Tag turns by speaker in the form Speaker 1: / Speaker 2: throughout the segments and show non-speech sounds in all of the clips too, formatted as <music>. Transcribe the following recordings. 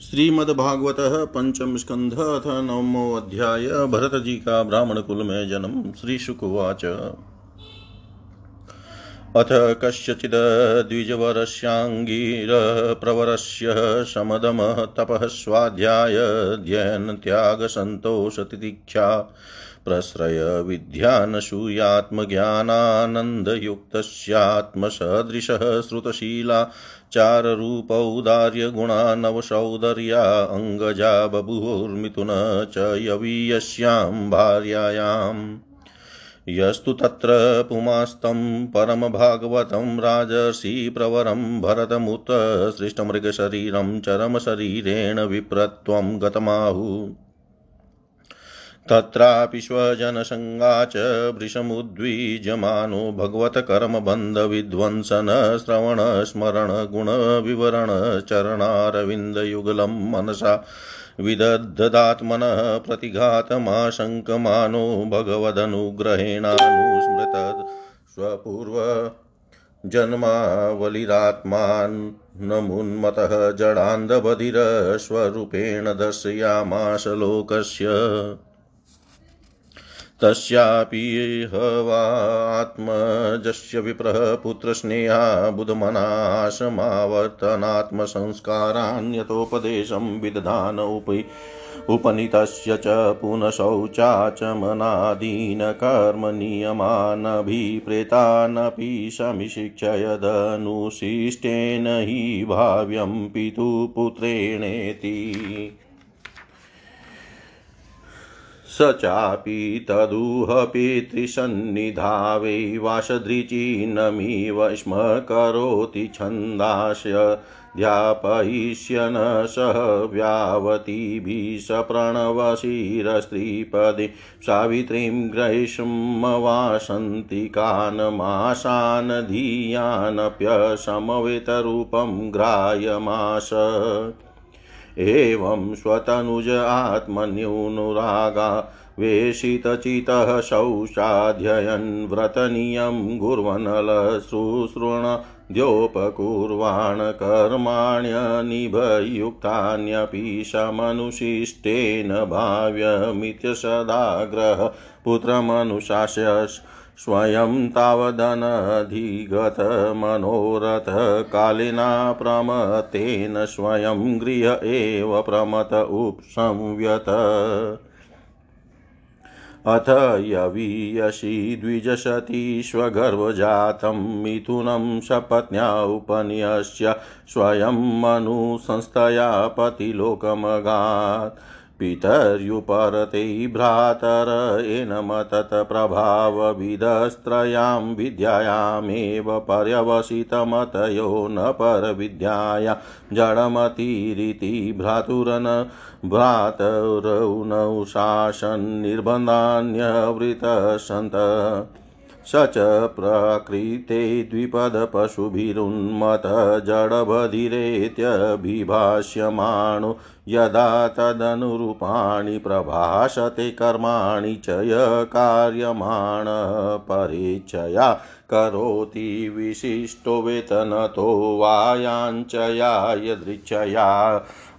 Speaker 1: श्रीमद्भागवत पंचम स्कंध अथ नवमो अध्याय भरत जी का ब्राह्मण कुल में जन्म श्री शुकुवाच अथ कस्यचिद् द्विजवरस्याङ्गीरप्रवरस्य शमदमः तपः स्वाध्याय त्यागसन्तोषतिदीक्षा प्रश्रय विद्यानसूयात्मज्ञानानन्दयुक्तस्यात्मसदृशः श्रुतशीला चाररूपौदार्यगुणा नवसौदर्या अङ्गजा बभूर्मिथुन च यवीयस्यां भार्यायाम् यस्तु तत्र पुमास्तं परमभागवतं राजर्षि प्रवरं भरतमुत सृष्टमृगशरीरं चरमशरीरेण विप्रत्वं गतमाहु। तत्रापि स्वजनसङ्गा च वृषमुद्विजमानो भगवत्कर्मबन्धविध्वंसन श्रवणस्मरणगुणविवरणचरणारविन्दयुगलं मनसा विदधदात्मनः प्रतिघातमाशङ्कमानो भगवदनुग्रहेणानुस्मृत स्वपूर्व जन्मावलिरात्मानमुन्मतः जडान्धबधिरस्वरूपेण दर्शयामास लोकस्य तस्यापि हवात्मजस्य विप्रः पुत्रस्नेहा बुधमनाशमावर्तनात्मसंस्कारान्यतोपदेशं विदधान उपि उपनीतस्य च पुनशौचाचमनादीनकर्मनियमानभिप्रेतानपि समिशिक्षयदनुशिष्टेन हि भाव्यं पितुपुत्रेणेति स चापि तदुह पितृसन्निधावै वासदृचीनमिव स्म करोति ध्यापयिष्यन् सह व्यावतीभिः सप्रणवशिरस्त्रीपदे सावित्रीं ग्रहिष्मवासन्ति कानमासान् धियानप्यसमवेतरूपं ग्राह्यमास। एवं स्वतनुज आत्मन्यूनुरागा वेशितचितः शौचाध्ययन् व्रतनियं गुर्वनलशुश्रुणद्योपकुर्वाण कर्माण्यनिभयुक्तान्यपि समनुशिष्टेन भाव्यमित्यसदाग्रह पुत्रमनुशास्य स्वयं तावदनधिगतमनोरथकालिना प्रमतेन स्वयं गृह एव प्रमत उपसंव्यत। अथ यवीयसि द्विजसतीष्वगर्वजातं मिथुनं सपत्न्या उपन्यस्य स्वयं मनुसंस्थया पतिलोकमगात्। पितर्युपरते भ्रातर एनमतत्प्रभावविदस्त्रयां विद्यायामेव पर्यवसितमतयो न परविद्याया जडमतिरिति भ्रातुरन भ्रातरौ शासन्निर्बन्धान्यवृतसन्त स च प्रकृते द्विपदपशुभिरुन्मत यदा तदनुरूपाणि प्रभाषते कर्माणि च य कार्यमाण करोति विशिष्टो वेतनतो वायाञ्चया यदृच्छया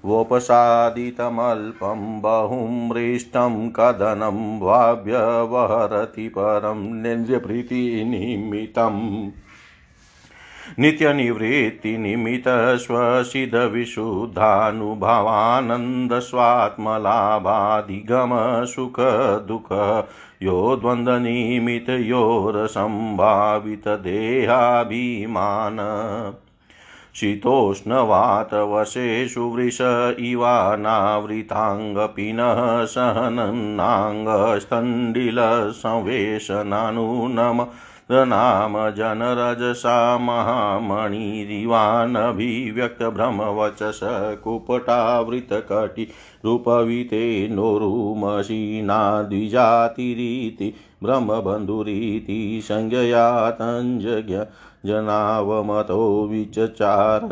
Speaker 1: वोपसादितमल्पं बहुमृष्टं कदनं वाव्यवहरति परं नेन्द्रियप्रीतिनिमित्तम् नित्यनिवृत्तिनिमित्तस्वसिद्धविशुद्धानुभावानन्दस्वात्मलाभाधिगमसुखदुःख यो द्वन्द्वनिमित्तयोरसम्भावितदेहाभिमान शीतोष्णवातवशेषु वृष इवानावृताङ्गपिनः सहनन्नाङ्गस्तण्डिलसंवेशनानुनम नाम जनरजसा महामणिरिवानभिव्यक्तभ्रमवचस कुपटावृतकटि रूपविते नोरुमशीना द्विजातिरीति ब्रह्मबन्धुरीति संज्ञयातञ्जज्ञ जनावमतो विचचार।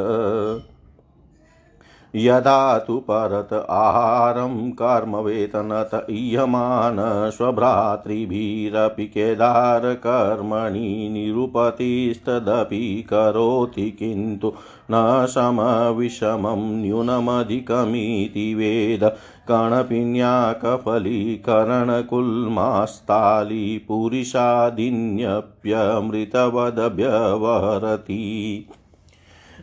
Speaker 1: यदा तु परत आहारं कर्मवेतनत इयमान स्वभ्रातृभिरपि केदारकर्मणि निरुपतिस्तदपि करोति किन्तु न समविषमं न्यूनमधिकमिति वेद कणपिन्याकफलीकरणकुल्मास्तालीपुरिषादिन्यप्यमृतवदभ्यवहरति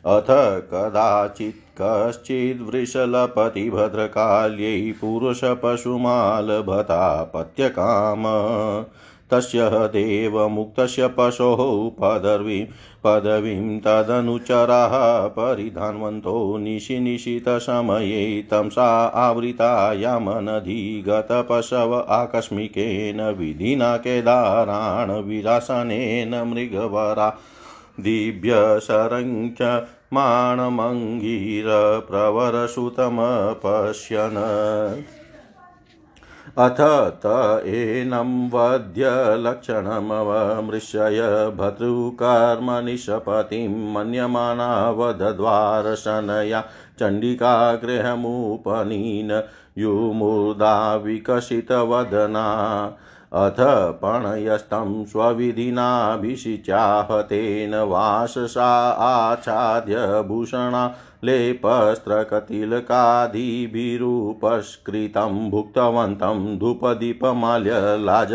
Speaker 1: अथ कदाचित् कश्चिद्वृषलपति भद्रकाल्यै पुरुषपशुमालभतापत्यकाम। तस्य देवमुक्तस्य पशोः पदवीं पदवीं तदनुचराः परिधान्वन्तो निशि निशितसमये तंसा आवृतायामनधिगतपशव आकस्मिकेन विधिना केदारान् विरासनेन मृगवरा दिव्यशरञ्च माणमङ्गीरप्रवरसुतमपश्यन् अथ त एनं वध्यलक्षणमवमृश्य भर्तृकर्मनिशपतिं मन्यमाना वदद्वारशनया चण्डिका युमुदा विकसितवदना अथ पणयस्तं स्वविधिनाभिषिचाहतेन वाससा आच्छाद्यभूषणा लेपस्त्रकतिलकादिभिरूपस्कृतं भुक्तवन्तं धूपदीपमाल्यलाज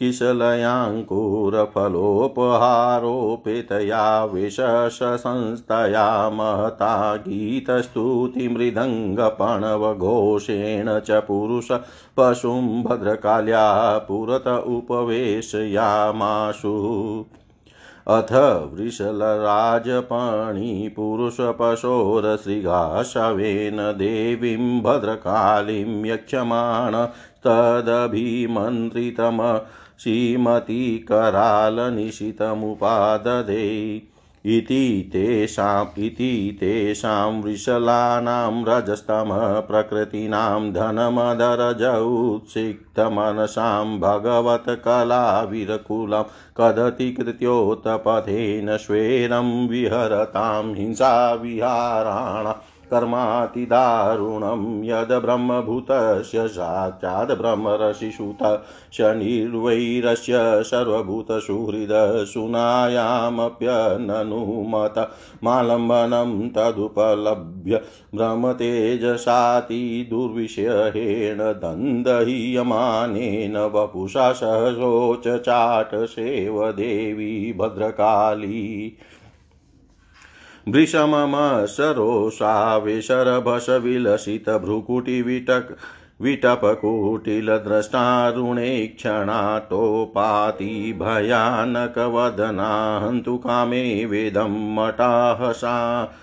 Speaker 1: किशलयाङ्कुरफलोपहारोपेतया विशसंस्थया महता गीतस्तुतिमृदङ्गपणवघोषेण च पुरुष पशुं भद्रकाल्या पुरत उपवेशयामाशु। अथ वृषलराजपणिपुरुषपशोरसृगाशवेन देवीं भद्रकालीं यक्षमाण तदभिमन्त्रितम श्रीमतीकरालनिशितमुपाददे इति तेषाम्, इति तेषां वृषलानां रजस्तमः प्रकृतीनां धनमदरजौत्सिक्तमनसां भगवत्कलाविरकुलं कदति कृत्योत्पथेन स्वेरं विहरतां हिंसाविहाराण कर्मातिदारुणं यद् ब्रह्मभूतस्य साक्षात् ब्रह्मरशिषुतस्य निर्वैरस्य सर्वभूतसुहृदसुनायामप्यननुमत मालम्बनं तदुपलभ्य ब्रह्मतेजसाति दुर्विषयेण दन्दह्यमानेन वपुषा सहसोचचाटसेव देवी भद्रकाली। भृशममसरोषाविशरभसविलसितभ्रुकुटिविटक विटपकुटिलद्रष्टारुणेक्षणाटोपाति भयानकवदना हन्तु कामे वेदं मटाहसा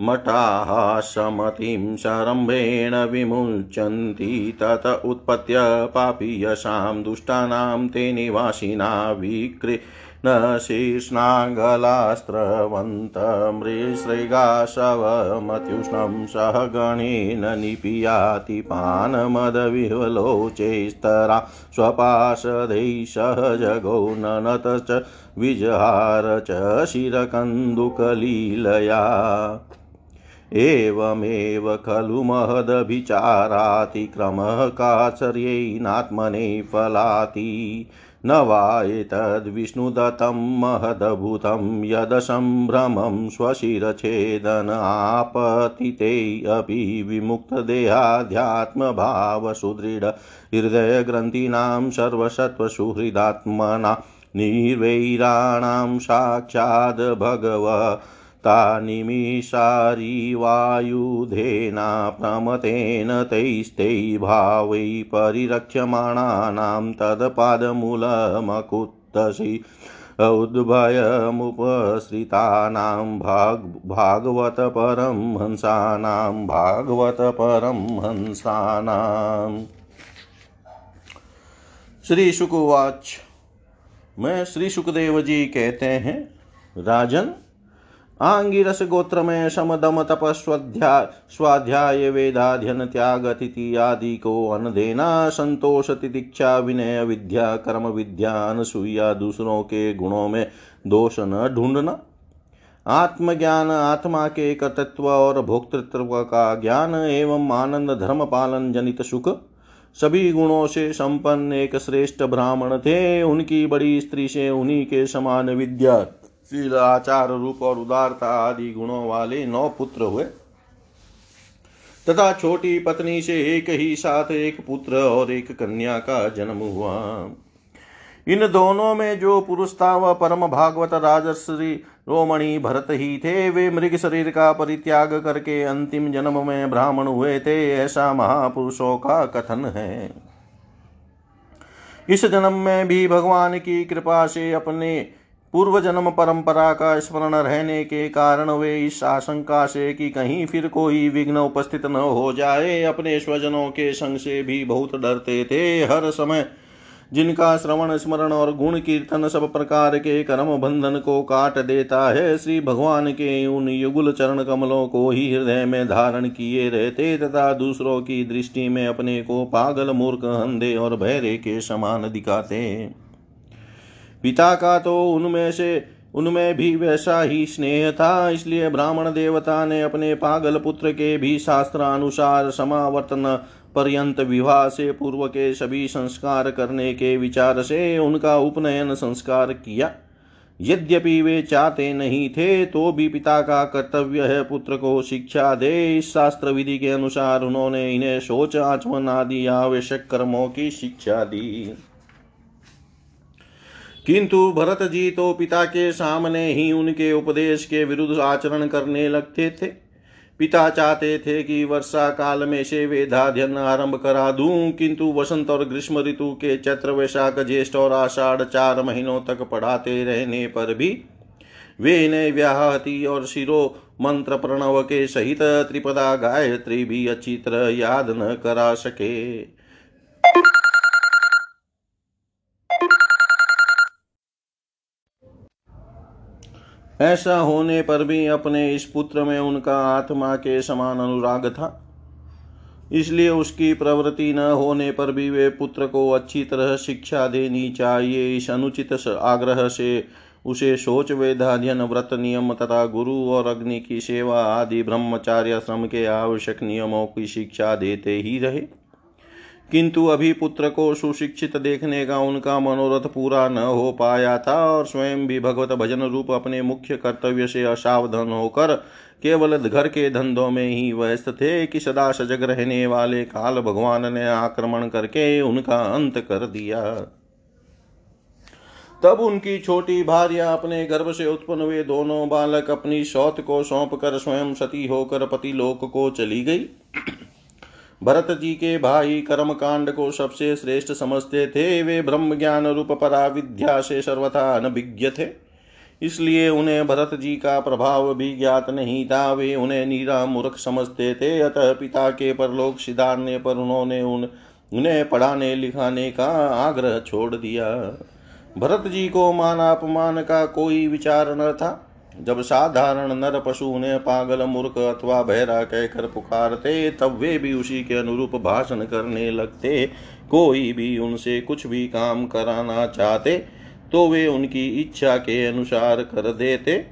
Speaker 1: मटाः समतिं सरम्भेण विमुञ्चन्ति तत उत्पत्य पापीयसां दुष्टानां ते निवासिना विक्री न शीर्ष्णागलास्त्रवन्तमृसृगाशवमत्युष्णं सह गणेन निपियाति पानमदविह्वलोचैस्तरा स्वपाशदैः सहजगौ ननत च विजहार च शिरकन्दुकलीलया। एवमेव खलु महदभिचारातिक्रमः काचर्यैनात्मने फलाति। न वा एतद्विष्णुदत्तं महदभूतं यदसम्भ्रमं स्वशिरच्छेदन आपतिते अपि विमुक्तदेहाध्यात्मभावसुदृढ हृदयग्रन्थीनां सर्वसत्त्वसुहृदात्मना निर्वैराणां साक्षाद् भगव तानिमिषारिवायुधेना प्रमतेन तैस्तैर्भावै परिरक्ष्यमाणानां तत्पादमूलमकुत्तसि उद्भयमुपसृतानां भाग भागवतपरं हंसानां भागवतपरं हंसानाम् श्री शुकुवाच मैं श्री सुखदेव जी कहते हैं, राजन आंगिरस गोत्र में समदम तप स्वाध्याय वेदाध्यन त्याग तिथि आदि को अन्न देना संतोष तिदीक्षा विनय विद्या कर्म विद्या अनसुईया दूसरों के गुणों में दोष न ढूंढना आत्मज्ञान, आत्मा के कर्तृत्व और भोक्तृत्व का ज्ञान एवं आनंद, धर्म पालन जनित सुख, सभी गुणों से संपन्न एक श्रेष्ठ ब्राह्मण थे। उनकी बड़ी स्त्री से उन्हीं के समान विद्या। शील आचार रूप और उदारता आदि गुणों वाले नौ पुत्र हुए। तथा छोटी पत्नी से एक ही साथ एक पुत्र और एक कन्या का जन्म हुआ। इन दोनों में जो पुरुष था, वह परम भागवत राजश्री रोमणि भरत ही थे। वे मृग शरीर का परित्याग करके अंतिम जन्म में ब्राह्मण हुए थे। ऐसा महापुरुषों का कथन है। इस जन्म में भी भगवान की कृपा से अपने पूर्व जन्म परंपरा का स्मरण रहने के कारण वे इस आशंका से कि कहीं फिर कोई विघ्न उपस्थित न हो जाए। अपने स्वजनों के संग से भी बहुत डरते थे हर समय। जिनका श्रवण, स्मरण और गुण कीर्तन सब प्रकार के कर्म बंधन को काट देता है, श्री भगवान के उन युगुल चरण कमलों को ही हृदय में धारण किए रहते तथा दूसरों की दृष्टि में अपने को पागल, मूर्ख, अंधे और भैरे के समान दिखाते। पिता का तो उनमें से, उनमें भी वैसा ही स्नेह था, इसलिए ब्राह्मण देवता ने अपने पागल पुत्र के भी शास्त्रानुसार समावर्तन पर्यंत विवाह से पूर्व के सभी संस्कार करने के विचार से उनका उपनयन संस्कार किया। यद्यपि वे चाहते नहीं थे तो भी पिता का कर्तव्य है पुत्र को शिक्षा दे। इस शास्त्र विधि के अनुसार उन्होंने इन्हें सोच आचमन आदि आवश्यक कर्मों की शिक्षा दी। किंतु भरत जी तो पिता के सामने ही उनके उपदेश के विरुद्ध आचरण करने लगते थे। पिता चाहते थे कि वर्षा काल में से वेदाध्यन आरंभ करा दूँ, किंतु वसंत और ग्रीष्म ऋतु के चैत्र, वैशाख, ज्येष्ठ और आषाढ़ चार महीनों तक पढ़ाते रहने पर भी वे इन्हें व्याहति और शिरो मंत्र प्रणव के सहित त्रिपदा गायत्री भी अच्छी तरह याद न करा सके। ऐसा होने पर भी अपने इस पुत्र में उनका आत्मा के समान अनुराग था। इसलिए उसकी प्रवृत्ति न होने पर भी वे पुत्र को अच्छी तरह शिक्षा देनी चाहिए। इस अनुचित आग्रह से उसे सोच वेदाध्यन व्रत नियम तथा गुरु और अग्नि की सेवा आदि ब्रह्मचार्य श्रम के आवश्यक नियमों की शिक्षा देते ही रहे। किंतु अभी पुत्र को सुशिक्षित देखने का उनका मनोरथ पूरा न हो पाया था और स्वयं भी भगवत भजन रूप अपने मुख्य कर्तव्य से असावधान होकर केवल घर के धंधों में ही व्यस्त थे कि सदा सजग रहने वाले काल भगवान ने आक्रमण करके उनका अंत कर दिया। तब उनकी छोटी भार्या अपने गर्भ से उत्पन्न हुए दोनों बालक अपनी शौत को सौंप कर स्वयं सती होकर पति लोक को चली गई। भरत जी के भाई कर्म कांड को सबसे श्रेष्ठ समझते थे, वे ब्रह्म ज्ञान रूप परा विद्या से सर्वथा अनभिज्ञ थे। इसलिए उन्हें भरत जी का प्रभाव भी ज्ञात नहीं था, वे उन्हें नीरा मूर्ख समझते थे। अतः पिता के परलोक सिधारने पर उन्होंने उन, उन्हें पढ़ाने लिखाने का आग्रह छोड़ दिया। भरत जी को मान अपमान का कोई विचार न था। जब साधारण नर पशु उन्हें पागल, मूर्ख अथवा बहरा कहकर पुकारते, तब वे भी उसी के अनुरूप भाषण करने लगते। कोई भी उनसे कुछ भी काम कराना चाहते तो वे उनकी इच्छा के अनुसार कर देते।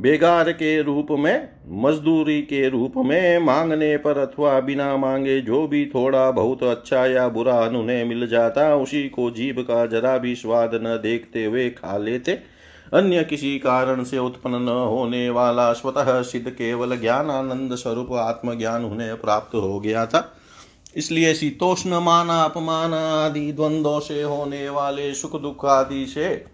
Speaker 1: बेगार के रूप में, मजदूरी के रूप में, मांगने पर अथवा बिना मांगे जो भी थोड़ा बहुत अच्छा या बुरा उन्हें मिल जाता, उसी को जीभ का जरा भी स्वाद न देखते हुए खा लेते। अन्य किसी कारण से उत्पन्न न होने वाला स्वतः सिद्ध केवल ज्ञान आनंद स्वरूप आत्मज्ञान उन्हें प्राप्त हो गया था। इसलिए शीतोष्ण, मान, अपमान आदि, द्वंद्वों से होने वाले सुख दुख आदि से,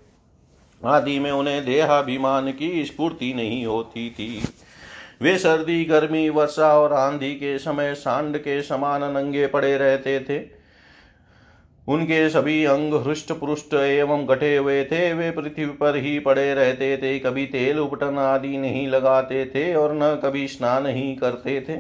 Speaker 1: आदि में उन्हें देहाभिमान की स्फूर्ति नहीं होती थी। वे सर्दी, गर्मी, वर्षा और आंधी के समय सांड के समान नंगे पड़े रहते थे। उनके सभी अंग हृष्ट पुष्ट एवं गठे हुए थे, वे पृथ्वी पर ही पड़े रहते थे, कभी तेल उपटन आदि नहीं लगाते थे और न कभी स्नान ही करते थे।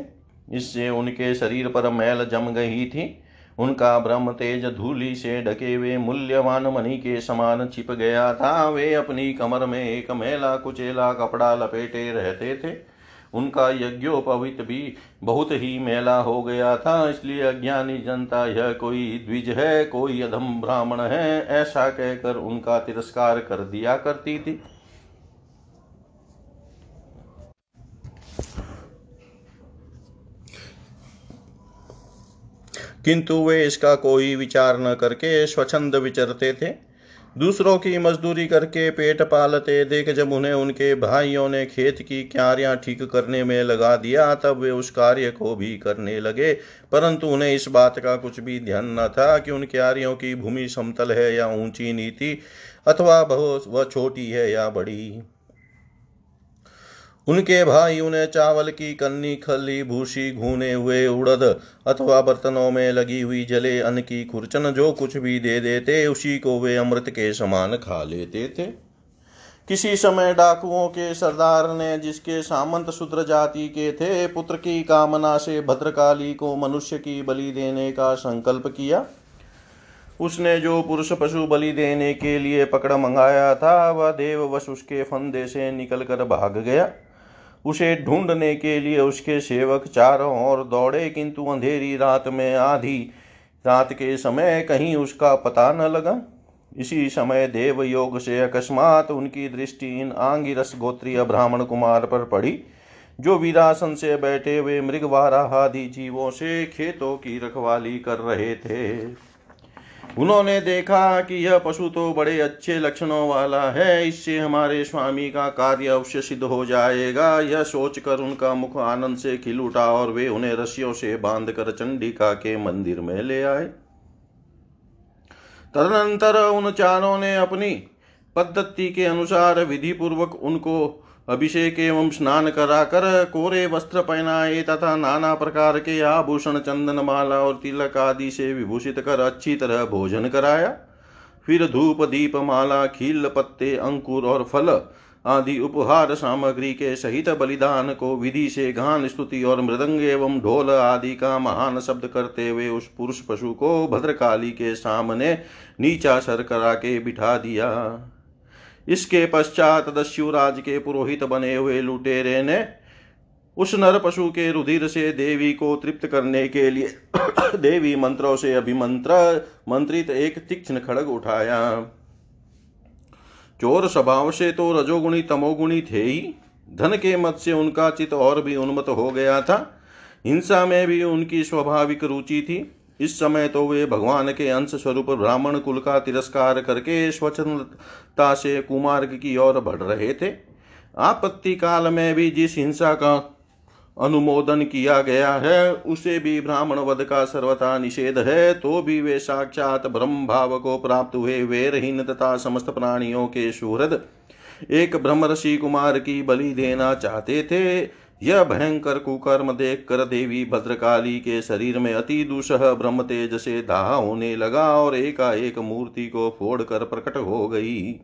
Speaker 1: इससे उनके शरीर पर मैल जम गई थी। उनका ब्रह्म तेज धूली से ढके हुए मूल्यवान मणि के समान छिप गया था। वे अपनी कमर में एक मेला कुचेला कपड़ा लपेटे रहते थे। उनका यज्ञोपवित भी बहुत ही मेला हो गया था, इसलिए अज्ञानी जनता यह कोई द्विज है, कोई अधम ब्राह्मण है, ऐसा कहकर उनका तिरस्कार कर दिया करती थी। किंतु वे इसका कोई विचार न करके स्वच्छंद विचरते थे। दूसरों की मजदूरी करके पेट पालते, देख जब उन्हें उनके भाइयों ने खेत की क्यारियाँ ठीक करने में लगा दिया, तब वे उस कार्य को भी करने लगे। परंतु उन्हें इस बात का कुछ भी ध्यान न था कि उन क्यारियों की भूमि समतल है या ऊँची नीति, अथवा बहुत, वह छोटी है या बड़ी। उनके भाई उन्हें चावल की कन्नी खली, भूसी घूने हुए उड़द अथवा बर्तनों में लगी हुई जले अन्न की खुरचन जो कुछ भी दे देते, उसी को वे अमृत के समान खा लेते थे। किसी समय डाकुओं के सरदार ने जिसके सामंत शूद्र जाति के थे, पुत्र की कामना से भद्रकाली को मनुष्य की बलि देने का संकल्प किया। उसने जो पुरुष पशु बलि देने के लिए पकड़ मंगाया था, वह देववश उसके फंदे से निकलकर भाग गया। उसे ढूँढने के लिए उसके सेवक चारों ओर दौड़े, किंतु अंधेरी रात में आधी रात के समय कहीं उसका पता न लगा। इसी समय देव योग से अकस्मात उनकी दृष्टि इन आंगिरस गोत्रीय ब्राह्मण कुमार पर पड़ी, जो वीरासन से बैठे हुए मृगवारा आदि जीवों से खेतों की रखवाली कर रहे थे। उन्होंने देखा कि यह पशु तो बड़े अच्छे लक्षणों वाला है, इससे हमारे स्वामी का कार्य अवश्य सिद्ध हो जाएगा। यह सोचकर उनका मुख आनंद से खिल उठा और वे उन्हें रस्सियों से बांधकर चंडिका के मंदिर में ले आए। तदनंतर उन चारों ने अपनी पद्धति के अनुसार विधि पूर्वक उनको अभिषेक एवं स्नान कराकर कोरे वस्त्र पहनाए तथा नाना प्रकार के आभूषण, चंदन, माला और तिलक आदि से विभूषित कर अच्छी तरह भोजन कराया। फिर धूप, दीप, माला, खील, पत्ते, अंकुर और फल आदि उपहार सामग्री के सहित बलिदान को विधि से गान स्तुति और मृदंग एवं ढोल आदि का महान शब्द करते हुए उस पुरुष पशु को भद्रकाली के सामने नीचा सर करा के बिठा दिया। इसके पश्चात दस्युराज के पुरोहित बने हुए लुटेरे ने उस नर पशु के रुधिर से देवी को तृप्त करने के लिए <coughs> देवी मंत्रों से अभिमंत्र, मंत्रित एक तीक्ष्ण खड़ग उठाया। चोर स्वभाव से तो रजोगुणी तमोगुणी थे ही। धन के मत से उनका चित और भी उन्मत हो गया था। हिंसा में भी उनकी स्वाभाविक रुचि थी। इस समय तो वे भगवान के अंश स्वरूप ब्राह्मण कुल का तिरस्कार करके स्वच्छता से कुमार्ग की ओर बढ़ रहे थे। आपत्ति काल में भी जिस हिंसा का अनुमोदन किया गया है, उसे भी ब्राह्मण वध का सर्वथा निषेध है तो भी वे साक्षात ब्रह्म भाव को प्राप्त हुए वेरहीन तथा समस्त प्राणियों के सुहृद। एक ब्रह्म ऋषि कुमार की बलि देना चाहते थे। यह भयंकर कुकर्म देख कर देवी भद्रकाली के शरीर में अति दुसह ब्रह्म तेज से दाह होने लगा और एकाएक मूर्ति को फोड़ कर प्रकट हो गई।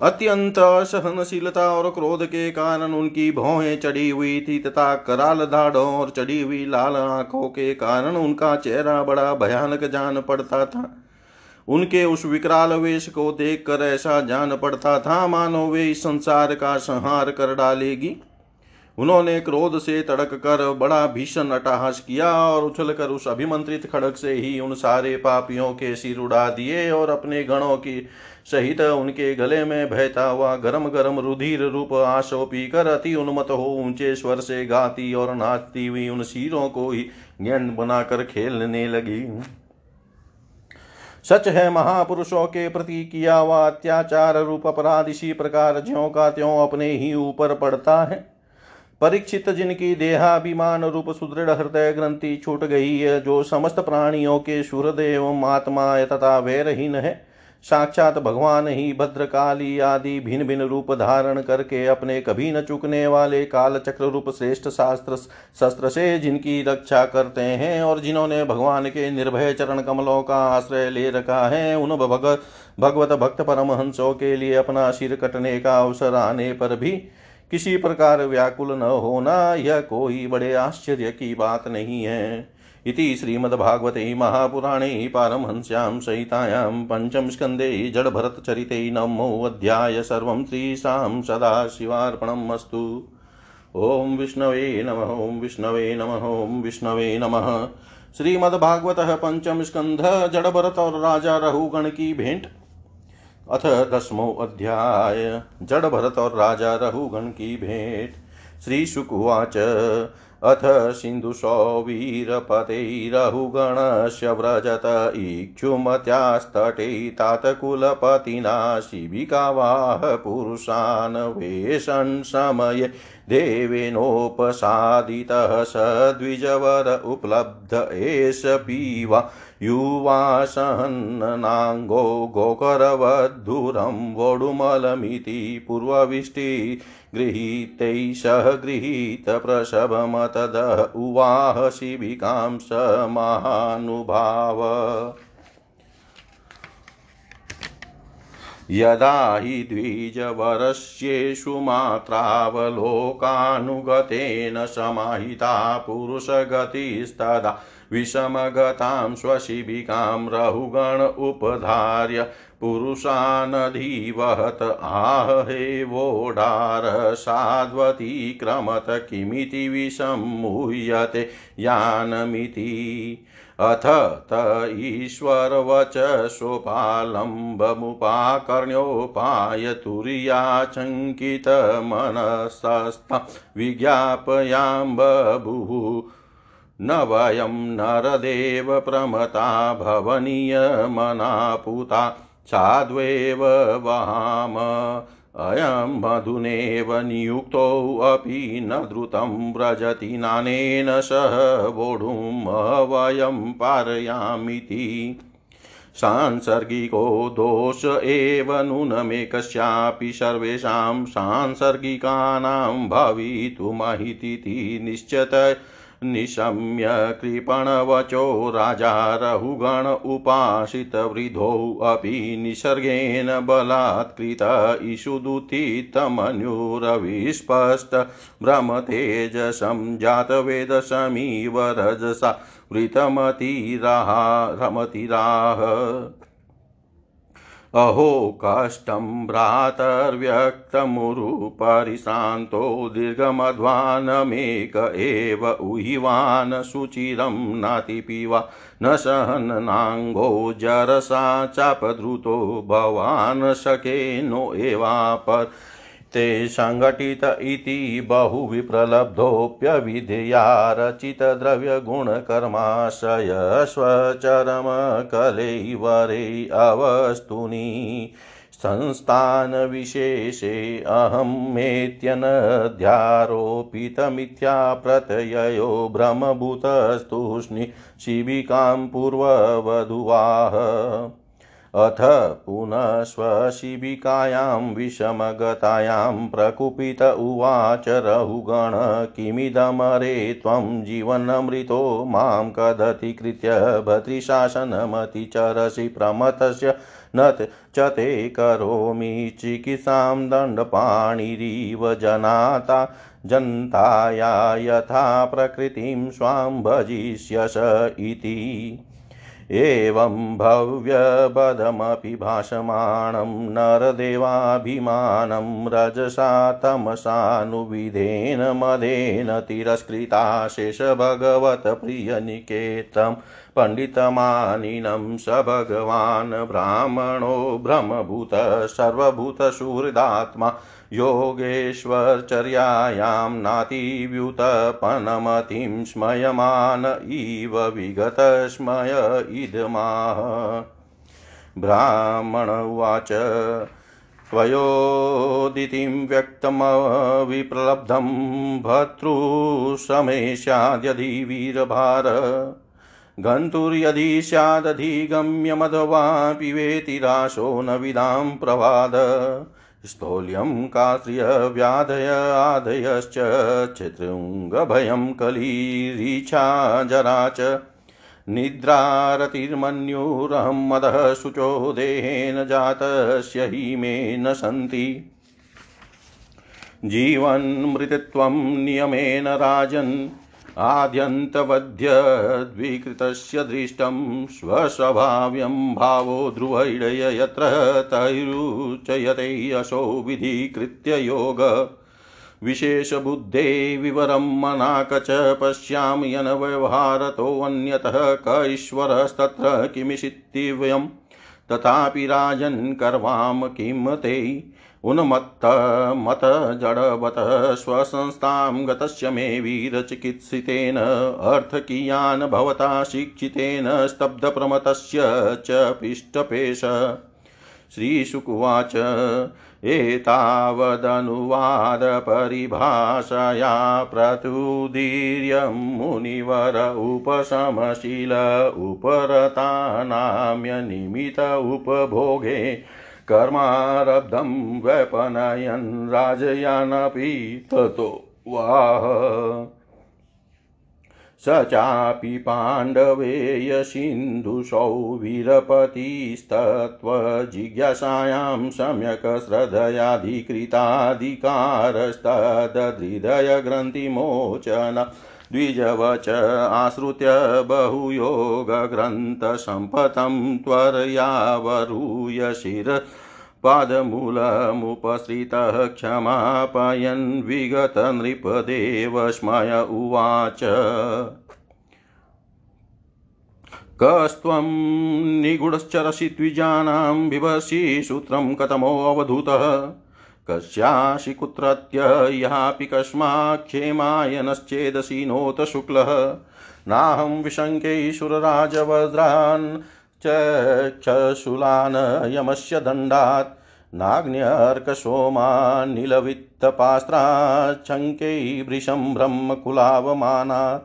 Speaker 1: अत्यंत असहनशीलता और क्रोध के कारण उनकी भौहें चढ़ी हुई थी तथा कराल दाढ़ों और चढ़ी हुई लाल आँखों के कारण उनका चेहरा बड़ा भयानक जान पड़ता था। उनके उस विकराल वेश को देखकर ऐसा जान पड़ता था, मानो वे इस संसार का संहार कर डालेगी। उन्होंने क्रोध से तड़क कर बड़ा भीषण अटहास किया और उछल कर उस अभिमंत्रित खड़क से ही उन सारे पापियों के सिर उड़ा दिए और अपने गणों की सहित उनके गले में बहता हुआ गरम गरम रुधिर रूप आशो पीकर अति उन्मत हो ऊँचे स्वर से गाती और नाचती हुई उन सिरों को ही ज्ञान बनाकर खेलने लगी। सच है, महापुरुषों के प्रति किया हुआ अत्याचार रूप अपराध इसी प्रकार ज्यो का त्यों अपने ही ऊपर पड़ता है। परीक्षित जिनकी देहाभिमान रूप सुदृढ़ हृदय ग्रंथि छूट गई है, जो समस्त प्राणियों के सूर्यदेव आत्मा तथा वैरहीन है, साक्षात भगवान ही भद्रकाली आदि भिन्न भिन्न रूप धारण करके अपने कभी न चुकने वाले काल चक्र रूप श्रेष्ठ शास्त्र शस्त्र से जिनकी रक्षा करते हैं और जिन्होंने भगवान के निर्भय चरण कमलों का आश्रय ले रखा है, उन भगवत भक्त परमहंसों के लिए अपना सिर कटने का अवसर आने पर भी किसी प्रकार व्याकुल न होना, यह कोई बड़े आश्चर्य की बात नहीं है। इति श्रीमद्भागवते महापुराणे पारमहंस्यां सहितायां पञ्चमस्कन्धे जडभरतचरिते नमोऽध्याय सर्वं श्रीशां सदाशिवार्पणम् अस्तु। ॐ विष्णवे नमः, ॐ विष्णवे नमः, ॐ विष्णवे नमः। श्रीमद्भागवतः पंचम स्कंध, जड़भरत और राजा रहुगण की भेंट। अथ दसमो अध्याय। जड़ भरत और राजा रहुगण की भेंट श्री सुकुवाच अथ सिन्धुसौवीरपतैरहुगणस्य व्रजत इक्षुमत्यास्तटे तातकुलपतिना शिबिकावाह पुरुषान् वेशन् समये देवेनोपसादितः स द्विजवर उपलब्ध एष पीवा युवासन्नाङ्गो गोकरवद्धुरं वोडुमलमिति पूर्वविष्टि गृहीतैः सह गृहीतप्रसवमतदः उवाह शिबिकां स महानुभाव। यदा हि द्विजवरस्येषु मात्रावलोकानुगतेन समाहिता पुरुषगतिस्तदा विषमगतां स्वशिबिकां रहुगण उपधार्य पुरुषानधिवहत आहहे वोढार साध्वती क्रमत किमिति विसम्मुह्यते यानमिति। अथ त ईश्वरवच सोपालम्बमुपाकर्ण्योपाय तुर्याचङ्कितमनसस्ता विज्ञापयां बभुः न वयं नरदेव प्रमता भवनीयमनापुता साध्वेव वहाम अयं मधुनेव नियुक्तोऽपि न द्रुतं व्रजति नानेन सह वोढुं वयं पारयामिति। सांसर्गिको दोष एव नूनमेकस्यापि सर्वेषां सांसर्गिकानां भवितुमहितिति निश्चत निशम्य कृपणवचो राजा रहुगण उपासितवृद्धोऽपि निसर्गेण बलात्कृत। इषुदुथितमन्युरविस्पष्ट भ्रमतेजसं जातवेदसमिव रजसा। वृतमतिराह रमतिराह। अहो कष्टं भ्रातर्व्यक्तमुरुपरिशान्तो दीर्घमध्वानमेक एव उहिवान् सुचिरं नातिपिवा न सहननाङ्गो जरसा चापद्रुतो भवान् शकेनो एवापर ते सङ्घटित इति बहुविप्रलब्धोऽप्यविधेया रचितद्रव्यगुणकर्माशय स्वचरमकलैवरे अवस्तूनि संस्थानविशेषे अहं मेत्यनध्यारोपितमिथ्याप्रत्ययो भ्रमभूतस्तूष्णि शिबिकां पूर्ववधुवाः अथ पुनः स्वशिबिकायां विषमगतायां प्रकुपित उवाच रहुगण किमिदमरे त्वं जीवनमृतो माँ कदतिकृत्य भद्रिशासनमतिचरसि प्रमथस्य न च ते करोमि चिकित्सां दण्डपाणिरिव जनाता जन्ताया यथा प्रकृतिं स्वां भजिष्यस इति। एवं भव्यपदमपि भाषमाणं नरदेवाभिमानं रजसा तमसानुविधेन मदेन तिरस्कृता शेषभगवत्प्रियनिकेतं पण्डितमानिनं स भगवान् ब्राह्मणो ब्रह्मभूत सर्वभूतसुहृदात्मा योगेश्वरचर्यायां नातिव्युतपनमतिं स्मयमान इव विगतस्मय इदमाह। ब्राह्मण उवाच त्वयोदितिं व्यक्तमविप्रलब्धं भर्तृशमे स्याद्यधि वीरभार गन्तुर्यदि स्यादधिगम्यमथवा पिबेति राशो न विदां प्रवाद। स्थौल्यं कात्र्यव्याधय आदयश्च चितृङ्गभयं कलीरीच्छा जरा च। निद्रारतिर्मन्युरहं मदः शुचो देहेन जातस्य हि मे न सन्ति। जीवन्मृतत्वं नियमेन राजन् आद्यन्तवध्यद्विकृतस्य दृष्टं स्वस्वभाव्यं भावो ध्रुवैडय यत्र तैरुच्यते असौ विधिकृत्य योग। विशेषबुद्धे विवरं मनाक च पश्यामि अनव्यवहारतोऽन्यतः क ईश्वरस्तत्र किमिषित्तिव्यं। तथापि राजन् कर्वाम किं ते उन्मत्त मत जडवत स्वसंस्थां गतस्य मे वीरचिकित्सितेन अर्थकीयान् भवता शिक्षितेन स्तब्धप्रमतस्य च पिष्टपेश। श्रीशुकुवाच, एतावदनुवादपरिभाषया प्रतुदीर्यं मुनिवर उपशमशील उपरतानाम्यनिमित उपभोगे कर्मारब्धं व्यपनयन् राजयानपि ततो वाह। स चापि पाण्डवेयसिन्धुषौ वीरपतिस्तत्त्वजिज्ञासायां सम्यक् श्रद्धयाधिकृताधिकारस्तदहृदयग्रन्थिमोचन द्विजवच आश्रित्य बहुयोगग्रन्थसम्पतं त्वरयावरूय शिर पादमूलमुपसृतः क्षमापयन् विगतनृपदेव स्मय उवाच। कस्त्वं निगूढश्चरसि द्विजानां बिभर्षि सूत्रं कथमोऽवधूतः। कस्यासि कुत्रत्य यापि कस्माक्षेमायनश्चेदसि नोत शुक्लः। नाहं विशङ्कैशुरराजवज्रान् चक्षशूलान् यमस्य दण्डात्। नाग्न्यर्कसोमानिलवित्तपास्त्राच्छङ्कै वृषं ब्रह्मकुलावमानात्।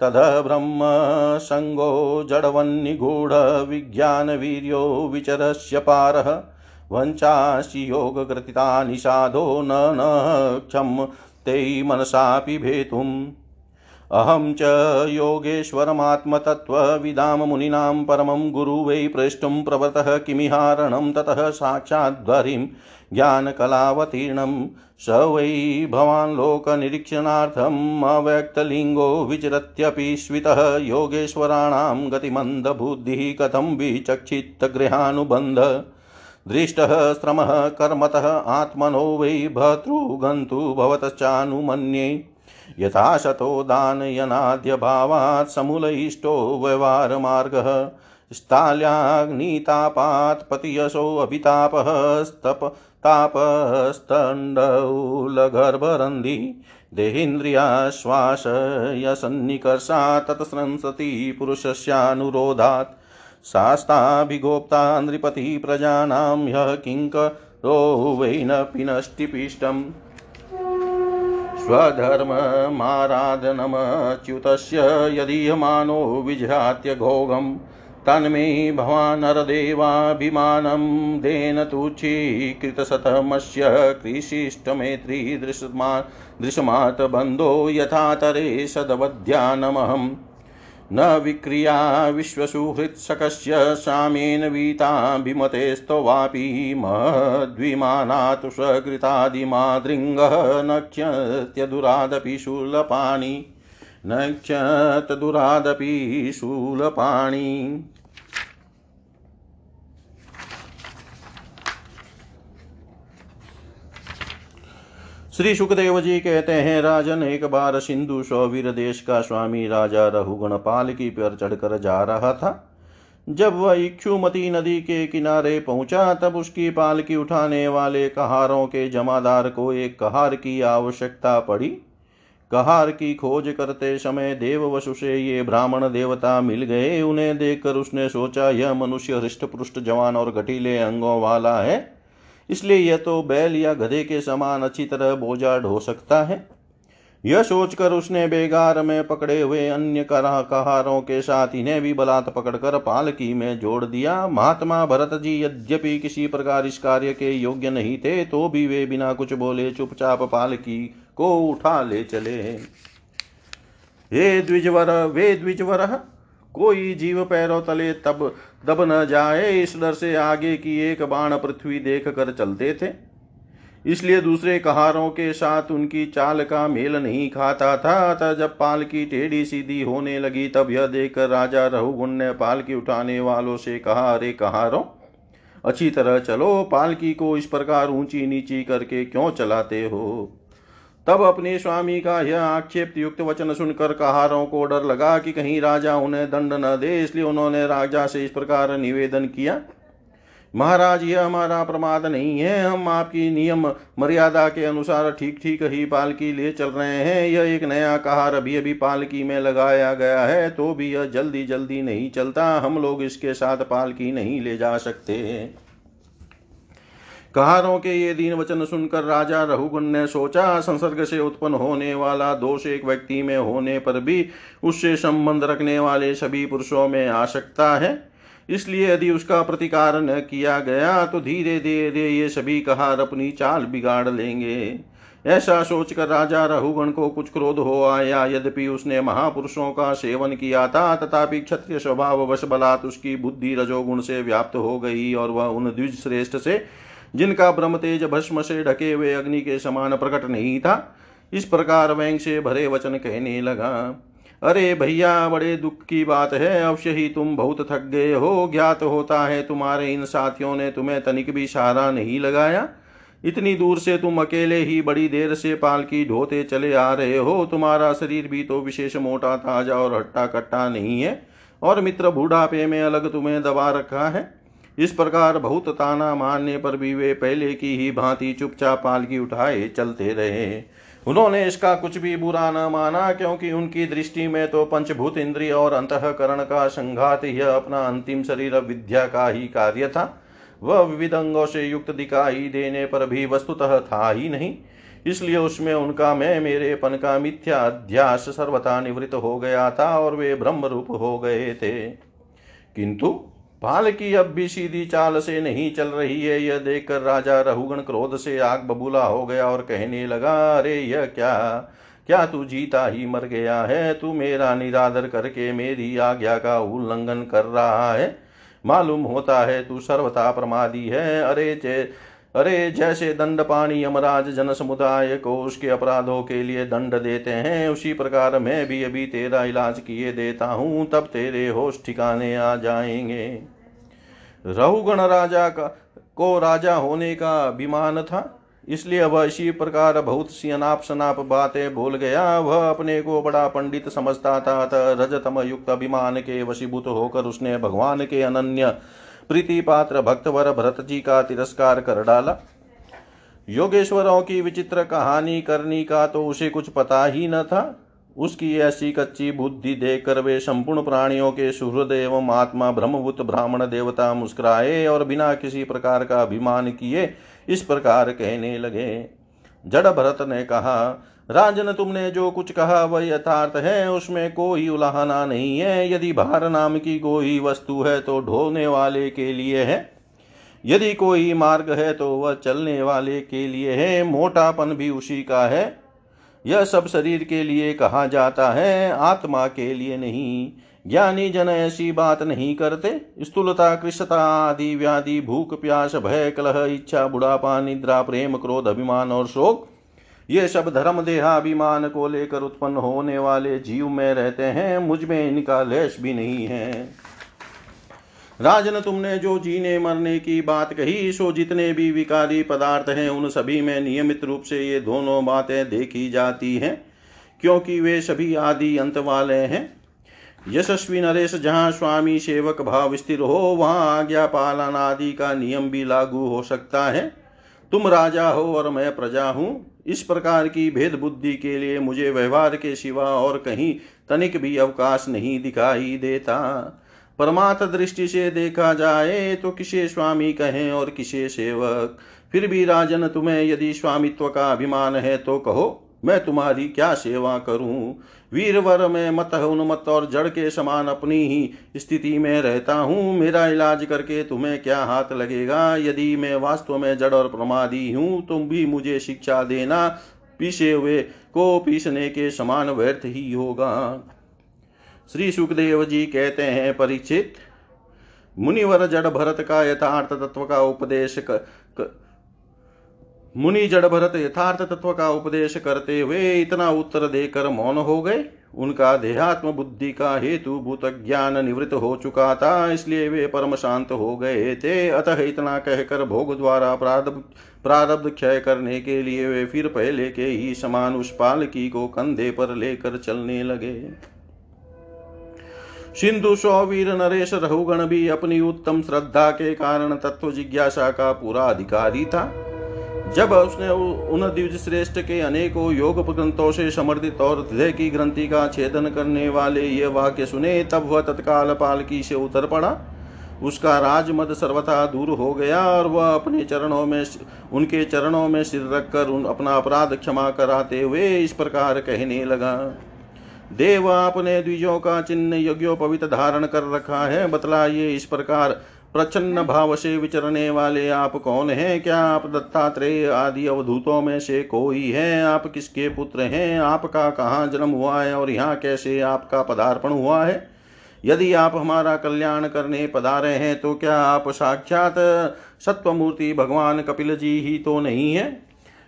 Speaker 1: तद ब्रह्मसङ्गो जडवन्निगूढविज्ञानवीर्यो विचरस्य पारः। वञ्चासि योगकृतितानि साधो न न क्षं ते मनसापि भेतुम्। अहं च योगेश्वरमात्मतत्त्वविदां मुनीनां परमं गुरु वै प्रष्टुं प्रवृतः किमिहारणं ततः साक्षाद्वरिं ज्ञानकलावतीर्णं स वै भवान् लोकनिरीक्षणार्थम् अव्यक्तलिङ्गो विचरत्यपि स्वितः योगेश्वराणां गतिमन्दबुद्धिः कथं विचक्षितगृहानुबन्ध। दृष्टः श्रमः कर्मतः आत्मनो वै भर्तृगन्तु भवतश्चानुमन्ये। यथा शतो दानयनाद्यभावात् समूलयिष्टो व्यवहारमार्गः। स्थाल्याग्नितापात् पतियशोऽभितापः स्तप तापस्तण्डौलगर्भरन्धि। देहेन्द्रियाश्वासयसन्निकर्षा तत्स्रंसति पुरुषस्यानुरोधात्। शास्ताभिगोप्ता नृपति प्रजानां ह्यः किङ्करो वै न पिनष्टिपिष्टम्। स्वधर्ममाराधनमच्युतस्य यदीयमानो विजहात्य घोगम् तन्मे भवानरदेवाभिमानं देन तुच्छीकृतशतमस्य कृशिष्टमेत्री दृशमा दृशमात् बन्धो यथा तरे सदवध्यानमहम् न विक्रिया विश्वसुहृत्सकस्य साम्येन वीताभिमतेस्तवापि महद्विमानात् स्वकृतादिमादृङ्गः नक्ष्यत्यदुरादपि शूलपाणि नक्ष्यतदुरादपि शूलपाणि श्री सुखदेव जी कहते हैं, राजन, एक बार सिंधु सौवीर देश का स्वामी राजा रहुगण पालकी पर चढ़कर जा रहा था। जब वह इक्षुमती नदी के किनारे पहुँचा, तब उसकी पालकी उठाने वाले कहारों के जमादार को एक कहार की आवश्यकता पड़ी। कहार की खोज करते समय देव वसु से ये ब्राह्मण देवता मिल गए। उन्हें देखकर उसने सोचा, यह मनुष्य हृष्ट पृष्ठ जवान और घटीले अंगों वाला है। इसलिए यह तो बैल या गधे के समान अच्छी तरह बोझा ढो सकता है। यह सोचकर उसने बेगार में पकड़े हुए अन्य कहारों के साथ इन्हें भी बलात् पकड़कर पालकी में जोड़ दिया। महात्मा भरत जी, यद्यपि किसी प्रकार इस कार्य के योग्य नहीं थे तो भी वे बिना कुछ बोले चुपचाप पालकी को उठा ले चले। हे द्विजवर, वे द्विजवर, कोई जीव पैरों तले तब दब न जाए, इस डर से आगे की एक बाण पृथ्वी देख कर चलते थे। इसलिए दूसरे कहारों के साथ उनकी चाल का मेल नहीं खाता था। अतः जब पाल की टेढ़ी सीधी होने लगी, तब यह देखकर राजा रहुगुण ने पाल की उठाने वालों से कहा, अरे कहारों, अच्छी तरह चलो। पालकी को इस प्रकार ऊँची नीची करके क्यों चलाते हो? तब अपने स्वामी का यह आक्षेप युक्त वचन सुनकर कहारों को डर लगा कि कहीं राजा उन्हें दंड न दे, इसलिए उन्होंने राजा से इस प्रकार निवेदन किया। महाराज, यह हमारा प्रमाद नहीं है। हम आपकी नियम मर्यादा के अनुसार ठीक ठीक ही पालकी ले चल रहे हैं। यह एक नया कहार अभी अभी पालकी में लगाया गया है तो भी यह जल्दी जल्दी नहीं चलता। हम लोग इसके साथ पालकी नहीं ले जा सकते। कहारों के ये दीन वचन सुनकर राजा रघुगुण ने सोचा, संसर्ग से उत्पन्न होने वाला दोष एक व्यक्ति में होने पर भी उससे संबंध रखने वाले सभी पुरुषों में आ सकता है। इसलिए यदि उसका प्रतिकार न किया गया तो धीरे धीरे ये सभी कहार अपनी चाल बिगाड़ लेंगे। ऐसा सोचकर राजा रघुगण को कुछ क्रोध हो आया। यद्यपि उसने महापुरुषों का सेवन किया था, तथापि क्षत्रिय स्वभाव वश बलात् उसकी बुद्धि रजोगुण से व्याप्त हो गई और वह उन द्विज श्रेष्ठ से जिनका ब्रह्म तेज भस्म से ढके हुए अग्नि के समान प्रकट नहीं था, इस प्रकार व्यंग से भरे वचन कहने लगा, अरे भैया, बड़े दुख की बात है, अवश्य ही तुम बहुत थक गए हो, ज्ञात होता है तुम्हारे इन साथियों ने तुम्हें तनिक भी सहारा नहीं लगाया। इतनी दूर से तुम अकेले ही बड़ी देर से पालकी ढोते चले आ रहे हो, तुम्हारा शरीर भी तो विशेष मोटा, ताज़ा और हट्टा कट्टा नहीं है, और मित्र बूढ़ापे में अलग तुम्हें दबा रखा है। इस प्रकार बहुत ताना मारने पर भी वे पहले की ही भांति चुपचाप पालकी उठाए चलते रहे। उन्होंने इसका कुछ भी बुरा न माना, क्योंकि उनकी दृष्टि में तो पंचभूत इंद्रिय और अंतकरण का संघात यह अपना अंतिम शरीर विद्या का ही कार्य था। वह विविध अंगों से युक्त दिखाई देने पर भी वस्तुतः था ही नहीं। इसलिए उसमें उनका मैं, मेरे पन का मिथ्या अध्यास सर्वथा निवृत्त हो गया था और वे ब्रह्म रूप हो गए थे। किंतु पाल की अब भी सीधी चाल से नहीं चल रही है। यह देखकर राजा रहुगण क्रोध से आग बबूला हो गया और कहने लगा, अरे, यह क्या? क्या तू जीता ही मर गया है? तू मेरा निरादर करके मेरी आज्ञा का उल्लंघन कर रहा है। मालूम होता है तू सर्वथा प्रमादी है। अरे, चे अरे जैसे दंड पानी यमराज जन समुदाय को उसके अपराधों के लिए दंड देते हैं, उसी प्रकार मैं भी अभी तेरा इलाज किए देता हूँ, तब तेरे होश ठिकाने आ जाएँगे। रहुगण राजा का, को राजा होने का अभिमान था, इसलिए वह इसी प्रकार बहुत सी अनाप शनाप बातें बोल गया। वह अपने को बड़ा पंडित समझता था रजतम युक्त अभिमान के वशीभूत होकर उसने भगवान के अनन्य प्रीति पात्र भक्तवर भरत जी का तिरस्कार कर डाला। योगेश्वरों की विचित्र कहानी करनी का तो उसे कुछ पता ही न था। उसकी ऐसी कच्ची बुद्धि देखकर वे संपूर्ण प्राणियों के सुहृद एवं आत्मा ब्रह्मभूत ब्राह्मण देवता मुस्कुराए और बिना किसी प्रकार का अभिमान किए इस प्रकार कहने लगे। जड़ भरत ने कहा राजन तुमने जो कुछ कहा वह यथार्थ है। उसमें कोई उलाहना नहीं है। यदि भार नाम की कोई वस्तु है तो ढोने वाले के लिए है। यदि कोई मार्ग है तो वह चलने वाले के लिए है। मोटापन भी उसी का है। यह सब शरीर के लिए कहा जाता है। आत्मा के लिए नहीं। ज्ञानी जन ऐसी बात नहीं करते। स्थूलता कृषता आदि व्याधि, भूख, प्यास, भय, कलह, इच्छा, बुढ़ापा, निद्रा, प्रेम, क्रोध, अभिमान और शोक ये सब धर्म देहाभिमान को लेकर उत्पन्न होने वाले जीव में रहते हैं, मुझमें इनका लेश भी नहीं है। राजन, तुमने जो जीने मरने की बात कही, सो जितने भी विकारी पदार्थ हैं, उन सभी में नियमित रूप से ये दोनों बातें देखी जाती हैं, क्योंकि वे सभी आदि अंत वाले हैं। यशस्वी नरेश, जहाँ स्वामी सेवक भाव स्थिर हो, वहाँ आज्ञा पालन आदि का नियम भी लागू हो सकता है। तुम राजा हो और मैं प्रजा हूँ। इस प्रकार की भेद बुद्धि के लिए मुझे व्यवहार के सिवा और कहीं तनिक भी अवकाश नहीं दिखाई देता। परमात्म दृष्टि से देखा जाए तो किसे स्वामी कहें और किसे सेवक? फिर भी राजन, तुम्हें यदि स्वामित्व का अभिमान है तो कहो। मैं तुम्हारी क्या सेवा करूँ? वीरवर में मत उन्मत और जड़ के समान अपनी ही स्थिति में रहता हूँ। मेरा इलाज करके तुम्हें क्या हाथ लगेगा? यदि मैं वास्तव में जड़ और प्रमादी हूँ तुम भी मुझे शिक्षा देना पीछे हुए को पीसने के समान व्यर्थ ही होगा। श्री सुखदेव जी कहते हैं परिचित मुनिवर जड़ भरत का यथार्थ तत्व का उपदेश कर, मुनि जड़ भरत यथार्थ तत्व का उपदेश करते हुए इतना उत्तर देकर मौन हो गए। उनका देहात्म बुद्धि का हेतु भूत ज्ञान निवृत्त हो चुका था, इसलिए वे परम शांत हो गए थे। अतः इतना कहकर भोग द्वारा प्रारब्ध क्षय करने के लिए वे फिर पहले के ही समान उस पालकी को कंधे पर लेकर चलने लगे। सिंधु सौवीर नरेश रहुगण भी अपनी उत्तम श्रद्धा के कारण तत्व जिज्ञासा का पूरा अधिकारी था। जब उसने उन द्विज श्रेष्ठ के अनेकों योग ग्रंथों से समर्थित और हृदय की ग्रंथि का छेदन करने वाले ये वाक्य सुने, तब वह तत्काल पालकी से उतर पड़ा। उसका राजमद सर्वथा दूर हो गया और वह अपने चरणों में उनके चरणों में सिर रखकर उन, अपना अपराध क्षमा कराते हुए इस प्रकार कहने लगा, देव, आपने द्विजों का चिन्ह यज्ञोपवित धारण कर रखा है, बतलाइए इस प्रकार प्रचन्न भाव से विचरने वाले आप कौन हैं? क्या आप दत्तात्रेय आदि अवधूतों में से कोई है? आप किसके पुत्र हैं? आपका कहाँ जन्म हुआ है और यहाँ कैसे आपका पदार्पण हुआ है? यदि आप हमारा कल्याण करने पधारे हैं तो क्या आप साक्षात सत्वमूर्ति भगवान कपिल जी ही तो नहीं है?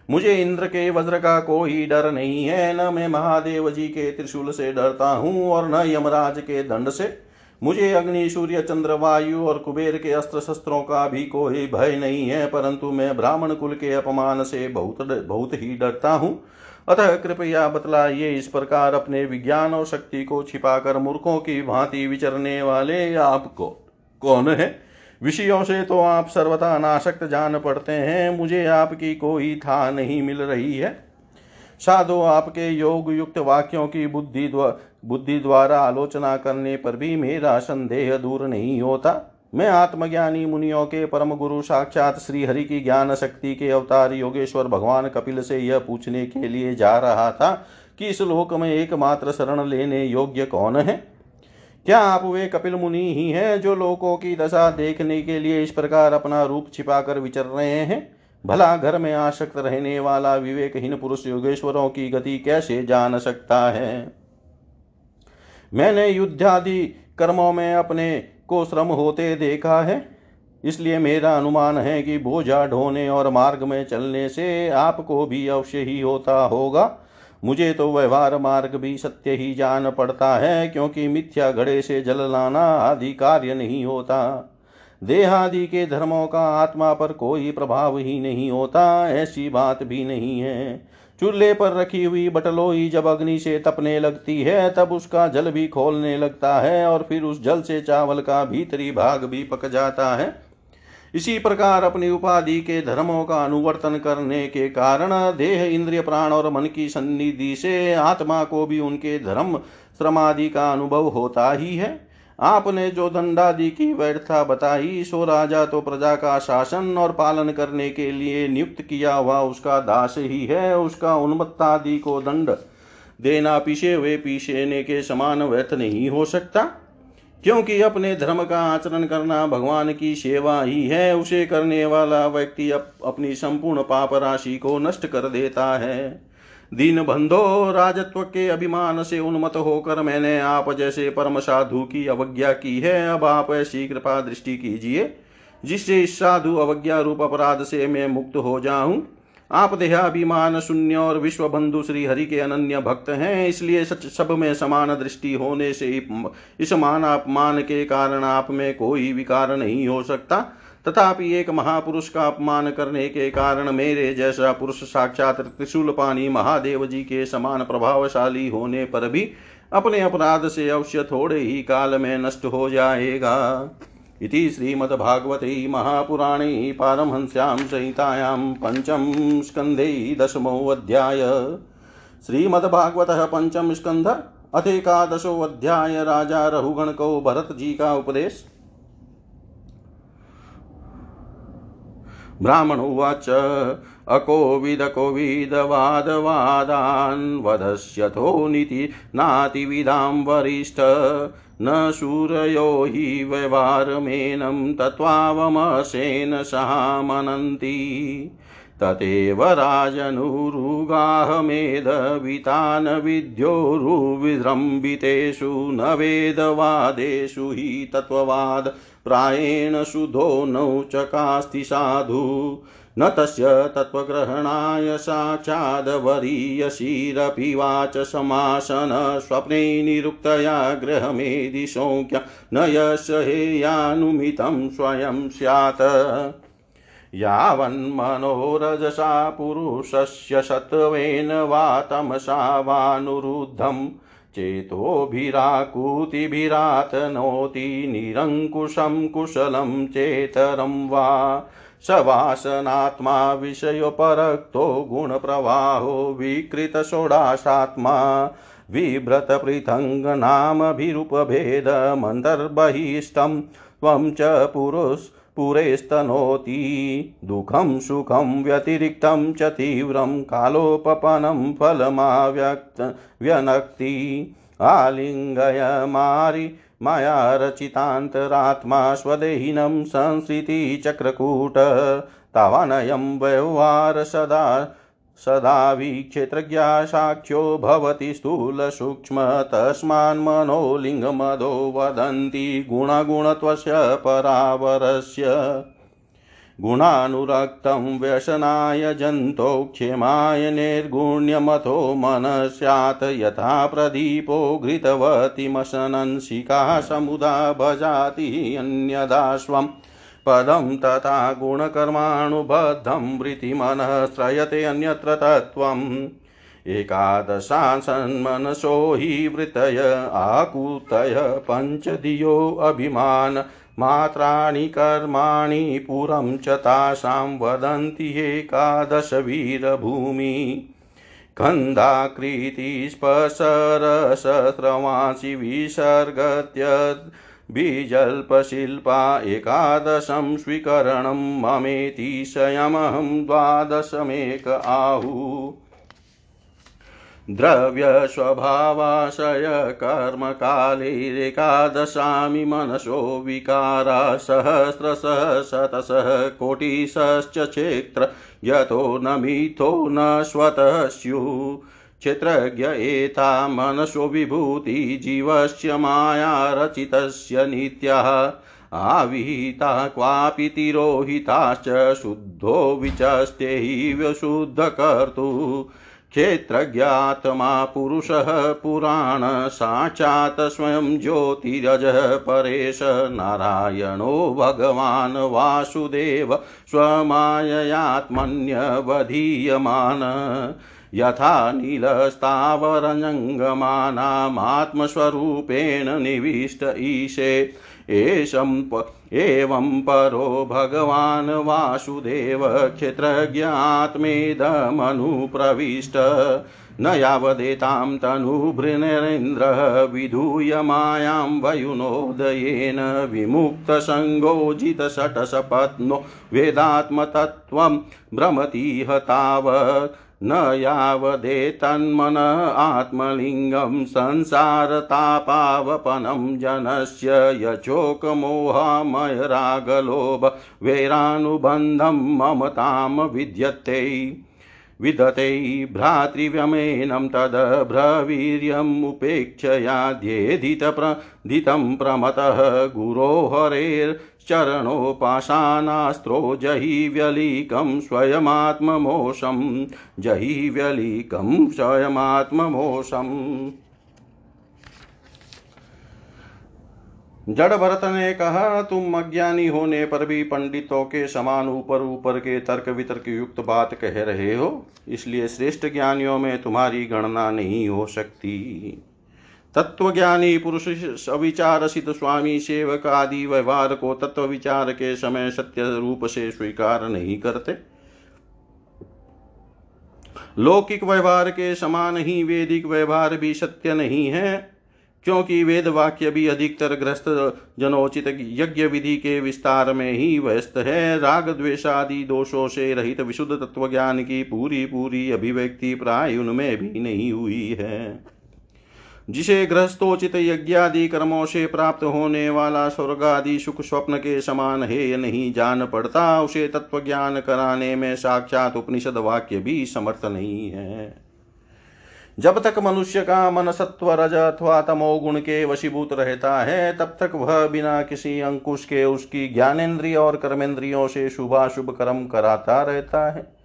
Speaker 1: मुझे इंद्र के वज्र का कोई डर नहीं है, न मैं महादेव जी के त्रिशूल से डरता हूँ और न यमराज के दंड से। मुझे अग्नि, सूर्य, चंद्र, वायु और कुबेर के अस्त्र शस्त्रों का भी कोई भय नहीं है, परंतु मैं ब्राह्मण कुल के अपमान से बहुत बहुत ही डरता हूँ। अतः कृपया बतलाइए, इस प्रकार अपने विज्ञान और शक्ति को छिपाकर मूर्खों की भांति विचरने वाले आपको कौन है? विषयों से तो आप सर्वथा अनाशक्त जान पड़ते हैं, मुझे आपकी कोई था नहीं मिल रही है। साधो आपके योग युक्त वाक्यों की बुद्धि बुद्धि द्वारा आलोचना करने पर भी मेरा संदेह दूर नहीं होता। मैं आत्मज्ञानी मुनियों के परम गुरु साक्षात श्री हरि की ज्ञान शक्ति के अवतार योगेश्वर भगवान कपिल से यह पूछने के लिए जा रहा था कि इस लोक में एकमात्र शरण लेने योग्य कौन है? क्या आप वे कपिल मुनि ही हैं जो लोगों की दशा देखने के लिए इस प्रकार अपना रूप छिपाकर विचर रहे हैं? भला घर में आसक्त रहने वाला विवेकहीन पुरुष योगेश्वरों की गति कैसे जान सकता है? मैंने युद्धादि कर्मों में अपने को श्रम होते देखा है, इसलिए मेरा अनुमान है कि बोझा ढोने और मार्ग में चलने से आपको भी अवश्य ही होता होगा। मुझे तो व्यवहार मार्ग भी सत्य ही जान पड़ता है, क्योंकि मिथ्या घड़े से जल लाना आदि कार्य नहीं होता। देहादि के धर्मों का आत्मा पर कोई प्रभाव ही नहीं होता, ऐसी बात भी नहीं है। चूल्हे पर रखी हुई बटलोई जब अग्नि से तपने लगती है, तब उसका जल भी खोलने लगता है और फिर उस जल से चावल का भीतरी भाग भी पक जाता है। इसी प्रकार अपनी उपाधि के धर्मों का अनुवर्तन करने के कारण देह, इंद्रिय, प्राण और मन की सन्निधि से आत्मा को भी उनके धर्म, श्रमादि का अनुभव होता ही है। आपने जो दंडादि की व्यर्थता बताई सो राजा तो प्रजा का शासन और पालन करने के लिए नियुक्त किया हुआ उसका दास ही है। उसका उन्मत्तादि को दंड देना पीछे हुए पीछेने के समान व्यर्थ नहीं हो सकता क्योंकि अपने धर्म का आचरण करना भगवान की सेवा ही है। उसे करने वाला व्यक्ति अप, अपनी संपूर्ण पाप राशि को नष्ट कर देता है। दीन बंधो, राजत्व के अभिमान से उन्मत होकर मैंने आप जैसे परम साधु की अवज्ञा की है। अब आप ऐसी कृपा दृष्टि कीजिए, जिससे इस साधु अवज्ञा रूप अपराध से मैं मुक्त हो जाऊँ। आप देहाभिमान, शून्य और विश्व बंधु श्री हरि के अनन्य भक्त हैं, इसलिए सच सब में समान दृष्टि होने से इस मान अपमान के कारण आप में कोई विकार नहीं हो सकता। तथापि एक महापुरुष का अपमान करने के कारण मेरे जैसा पुरुष साक्षात त्रिशूल पानी महादेव जी के समान प्रभावशाली होने पर भी अपने अपराध से अवश्य थोड़े ही काल में नष्ट हो जाएगा। इति श्रीमद्भागवते महापुराणे पारमहंस्यां संहितायां पञ्चम स्कन्धे दशमोऽध्याय श्रीमद्भागवतः पञ्चम स्कन्ध अथेकादशोऽध्याय राजा रघुगण को भरत जी का उपदेश। ब्राह्मण उवाच अकोविदकोविदवादवादान् वदस्यथो नीति नातिविदां वरिष्ठ। न शूरयो हि व्यवहारमेनं तत्त्वावमसेन सहामनन्ति। तथैव राजनुरुगाहमेधवितान् विद्योरुविजृम्बितेषु न वेदवादेषु हि तत्त्ववाद। प्रायेण शुद्धो नौ चकास्ति साधु। न तस्य तत्त्वग्रहणाय साक्षादवरीयशीरपि वाच समासन। स्वप्ने निरुक्तया ग्रहमेदिशोक्य न यश हेयानुमितं स्वयं स्यात्। यावन्मनोरजसा पुरुषस्य सत्त्वेन वा तमसा वानुरुद्धम् चेतोभिराकुतिभिरातनोति निरङ्कुशं कुशलं चेतरं वा। सवासनात्मा विषयोपरक्तो गुणप्रवाहो विकृतषोडाशात्मा। बिभ्रतपृथङ्गनामभिरूपभेदमन्तर्बहिष्टं त्वं च पुरुष पुरेस्तनोति दुःखं सुखं व्यतिरिक्तं च तीव्रं कालोपपनं फलमाव्यक्त व्यनक्ति आलिङ्गय मारि मया रचितान्तरात्मा स्वदेहिनं संसृतिचक्रकूट तावानयं व्यवहार सदा सदा वीक्षेत्रज्ञा साक्ष्यो भवति स्थूलसूक्ष्म तस्मान्मनो लिङ्गमदो वदन्ति गुणगुणत्वस्य परावरस्य। गुणानुरक्तं व्यसनाय जन्तो क्षेमाय निर्गुण्यमथो मनः स्यात् यथा प्रदीपो घृतवतीमशनंसिका समुदा भजाति अन्यदाश्वम् पदं तथा गुणकर्माणुबद्धं वृत्तिमनः श्रयते अन्यत्र तत्त्वम्। एकादशासन्मनसो हि वृतय आकूतय पञ्चधियो अभिमान। मात्राणि कर्माणि पुरं च तासां वदन्ति एकादशवीरभूमि। कन्दाकृतिस्पशरसस्रवांसि विसर्गत्य बीजल्पशिल्पा एकादशं स्वीकरणं ममेतिशयमहं द्वादशमेक आहु। द्रव्यस्वभावाशय कर्मकालेरेकादशामि मनसो विकारा सहस्रशः शतशः कोटिशश्च क्षेत्र, यतो न मिथो न स्वतः स्युः क्षेत्रज्ञ एता मनसो विभूति जीवस्य माया रचितस्य नित्यः। आविहिता क्वापि तिरोहिताश्च शुद्धो विचस्ते हि व्यशुद्धकर्तु क्षेत्रज्ञात्मा पुरुषः पुराण साक्षात् स्वयं ज्योतिरजः परेश नारायणो भगवान् वासुदेव स्वमाययात्मन्यवधीयमान। यथा नीलस्तावरजङ्गमानामात्मस्वरूपेण निविष्ट ईशे। एषं एवं परो भगवान् वासुदेव क्षेत्रज्ञात्मेदमनुप्रविष्ट न यावदेतां तनुभृनरेन्द्रः विधूय मायां वयुनोदयेन विमुक्तसङ्गोजितषटसपत्नो वेदात्मतत्त्वं भ्रमतीह तावत् न यावदेतन्मन आत्मलिङ्गं संसारतापावपनं जनस्य यचोकमोहमयरागलोभ वैरानुबन्धं ममतां विद्यते। विदते भ्रातृव्यमेनं तद्ब्रवीर्यमुपेक्षयाद्येधितप्रदितं प्रमतः गुरोहरेश्चरणोपाशानास्त्रो जहीव्यलीकं स्वयमात्ममोषं जहीव्यलीकं स्वयमात्ममोषम्। जड़ भरत ने कहा, तुम अज्ञानी होने पर भी पंडितों के समान ऊपर ऊपर के तर्क वितर्क युक्त बात कह रहे हो। इसलिए श्रेष्ठ ज्ञानियों में तुम्हारी गणना नहीं हो सकती। तत्वज्ञानी पुरुष अविचारसित स्वामी सेवक आदि व्यवहार को तत्व विचार के समय सत्य रूप से स्वीकार नहीं करते। लौकिक व्यवहार के समान ही वेदिक व्यवहार भी सत्य नहीं है। क्योंकि वेद वाक्य भी अधिकतर ग्रस्त जनोचित यज्ञ विधि के विस्तार में ही व्यस्त है। राग द्वेषादि दोषों से रहित विशुद्ध तत्व ज्ञान की पूरी पूरी अभिव्यक्ति प्राय उनमें भी नहीं हुई है। जिसे गृहस्थोचित यज्ञादि कर्मों से प्राप्त होने वाला स्वर्ग आदि सुख स्वप्न के समान है या नहीं जान पड़ता। उसे तत्व ज्ञान कराने में साक्षात उपनिषद वाक्य भी समर्थ नहीं है। जब तक मनुष्य का मन सत्व रज अथवा तमोगुण के वशीभूत रहता है, तब तक वह बिना किसी अंकुश के उसकी ज्ञानेन्द्रिय और कर्मेंद्रियों से शुभाशुभ कर्म कराता रहता है।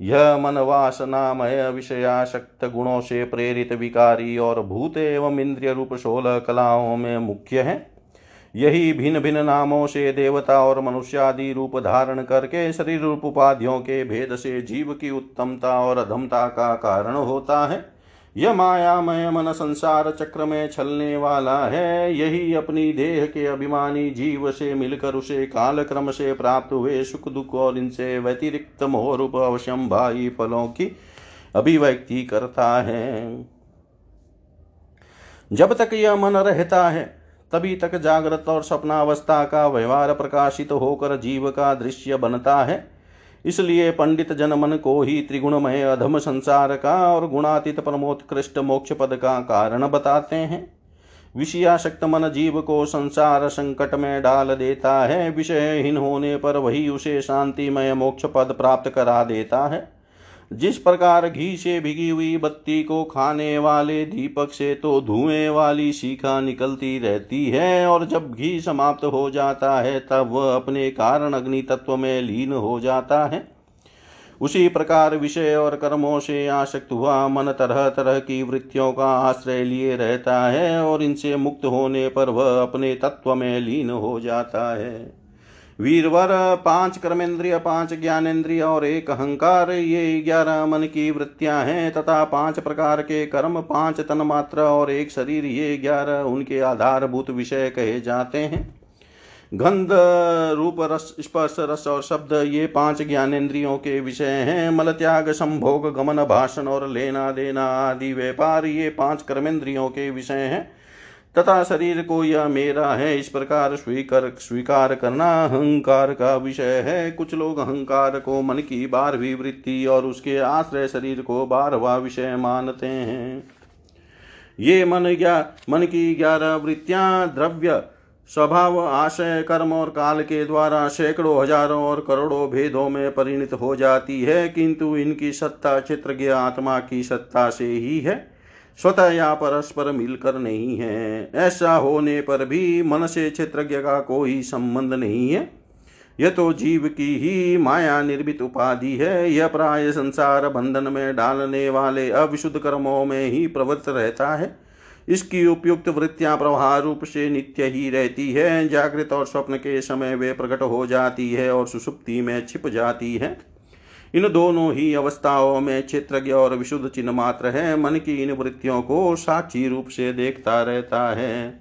Speaker 1: यह मन वासनामय विषयाशक्त गुणों से प्रेरित विकारी और भूत एवं इंद्रिय रूप सोलह कलाओं में मुख्य है। यही भिन्न भिन्न नामों से देवता और मनुष्य आदि रूप धारण करके शरीर रूप उपाधियों के भेद से जीव की उत्तमता और अधमता का कारण होता है। यह मायामय मन संसार चक्र में छलने वाला है। यही अपनी देह के अभिमानी जीव से मिलकर उसे काल क्रम से प्राप्त हुए सुख दुख और इनसे व्यतिरिक्त मोहरूप अवश्यम भाई फलों की अभिव्यक्ति करता है। जब तक यह मन रहता है तभी तक जागृत और सपनावस्था का व्यवहार प्रकाशित होकर जीव का दृश्य बनता है। इसलिए पंडित जन मन को ही त्रिगुणमय अधम संसार का और गुणातीत परमोत्कृष्ट मोक्ष पद का कारण बताते हैं। विषयाशक्त मन जीव को संसार संकट में डाल देता है, विषयहीन होने पर वही उसे शांतिमय मोक्ष पद प्राप्त करा देता है। जिस प्रकार घी से भिगी हुई बत्ती को खाने वाले दीपक से तो धुएँ वाली शिखा निकलती रहती है, और जब घी समाप्त हो जाता है, तब वह अपने कारण अग्नि तत्व में लीन हो जाता है। उसी प्रकार विषय और कर्मों से आसक्त हुआ मन तरह तरह की वृत्तियों का आश्रय लिए रहता है, और इनसे मुक्त होने पर वह अपने तत्व में लीन हो जाता है। वीरवर पाँच कर्मेंद्रिय, पाँच ज्ञानेन्द्रिय और एक अहंकार, ये ग्यारह मन की वृत्तियाँ हैं तथा पाँच प्रकार के कर्म, पाँच तन्मात्र और एक शरीर, ये ग्यारह उनके आधारभूत विषय कहे जाते हैं। गंध, रूप, रस, स्पर्श, रस और शब्द, ये पाँच ज्ञानेन्द्रियों के विषय हैं। मल त्याग, संभोग, गमन, भाषण और लेना देना आदि, व्यापार, ये पाँच कर्मेंद्रियों के विषय हैं। तथा शरीर को यह मेरा है, इस प्रकार स्वीकार स्वीकार करना अहंकार का विषय है। कुछ लोग अहंकार को मन की बारहवीं वृत्ति और उसके आश्रय शरीर को बारहवा विषय मानते हैं। ये मन या मन की ग्यारह वृत्तियाँ द्रव्य, स्वभाव, आशय, कर्म और काल के द्वारा सैकड़ों, हज़ारों और करोड़ों भेदों में परिणित हो जाती है, किंतु इनकी सत्ता चित्रज्ञ आत्मा की सत्ता से ही है। स्वतः या परस्पर मिलकर नहीं है। ऐसा होने पर भी मन से क्षेत्रज्ञ का कोई संबंध नहीं है। यह तो जीव की ही माया निर्मित उपाधि है। यह प्राय संसार बंधन में डालने वाले अविशुद्ध कर्मों में ही प्रवृत्त रहता है। इसकी उपयुक्त वृत्तियाँ प्रवाह रूप से नित्य ही रहती है। जागृत और स्वप्न के समय वे प्रकट हो जाती है और सुसुप्ति में छिप जाती है। इन दोनों ही अवस्थाओं में क्षेत्रज्ञ और विशुद्ध चिन्ह मात्र है। मन की इन वृत्तियों को साक्षी रूप से देखता रहता है।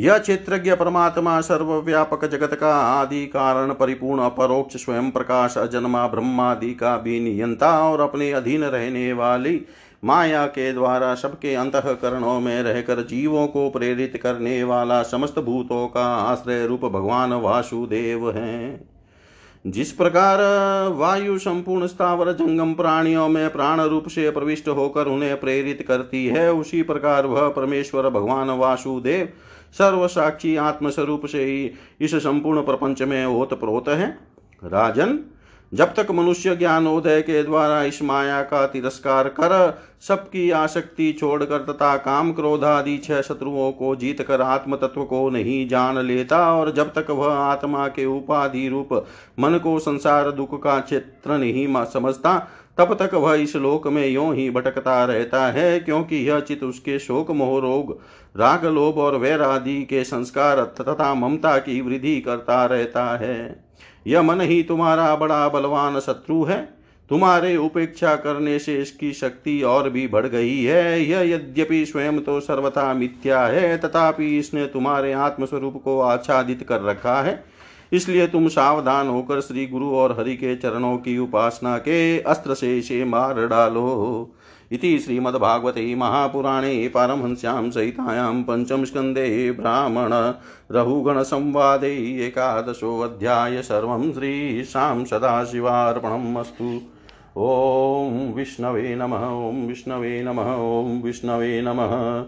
Speaker 1: यह क्षेत्रज्ञ परमात्मा सर्वव्यापक जगत का आदि कारण, परिपूर्ण अपरोक्ष स्वयं प्रकाश, अजन्मा, ब्रह्मादि का भी नियंता और अपने अधीन रहने वाली माया के द्वारा सबके अंतकरणों में रहकर जीवों को प्रेरित करने वाला समस्त भूतों का आश्रय रूप भगवान वासुदेव हैं। जिस प्रकार वायु संपूर्ण स्थावर जंगम प्राणियों में प्राण रूप से प्रविष्ट होकर उन्हें प्रेरित करती है, उसी प्रकार वह परमेश्वर भगवान वासुदेव सर्वसाक्षी आत्मस्वरूप से ही इस संपूर्ण प्रपंच में ओत प्रोत है। राजन जब तक मनुष्य ज्ञानोदय के द्वारा इस माया का तिरस्कार कर सबकी आसक्ति छोड़कर तथा काम क्रोध आदि छह शत्रुओं को जीत कर आत्म तत्व को नहीं जान लेता और जब तक वह आत्मा के उपाधि रूप मन को संसार दुख का क्षेत्र नहीं समझता, तब तक वह इस लोक में यों ही भटकता रहता है, क्योंकि यह चित उसके शोक, मोह, रोग, राग, लोभ और वैर आदि के संस्कार तथा ममता की वृद्धि करता रहता है। यह मन ही तुम्हारा बड़ा बलवान शत्रु है। तुम्हारे उपेक्षा करने से इसकी शक्ति और भी बढ़ गई है। यह यद्यपि स्वयं तो सर्वथा मिथ्या है, तथापि इसने तुम्हारे आत्मस्वरूप को आच्छादित कर रखा है। इसलिए तुम सावधान होकर श्री गुरु और हरि के चरणों की उपासना के अस्त्र से इसे मार डालो। इति श्रीमद्भागवते महापुराणे पारमहंस्यां सहितायां पञ्चमस्कन्दे ब्राह्मण रघुगणसंवादे एकादशोऽध्याय सर्वं श्रीशां सदाशिवार्पणम् अस्तु। ॐ विष्णवे नमः, ॐ विष्णवे नमः, ॐ विष्णवे नमः।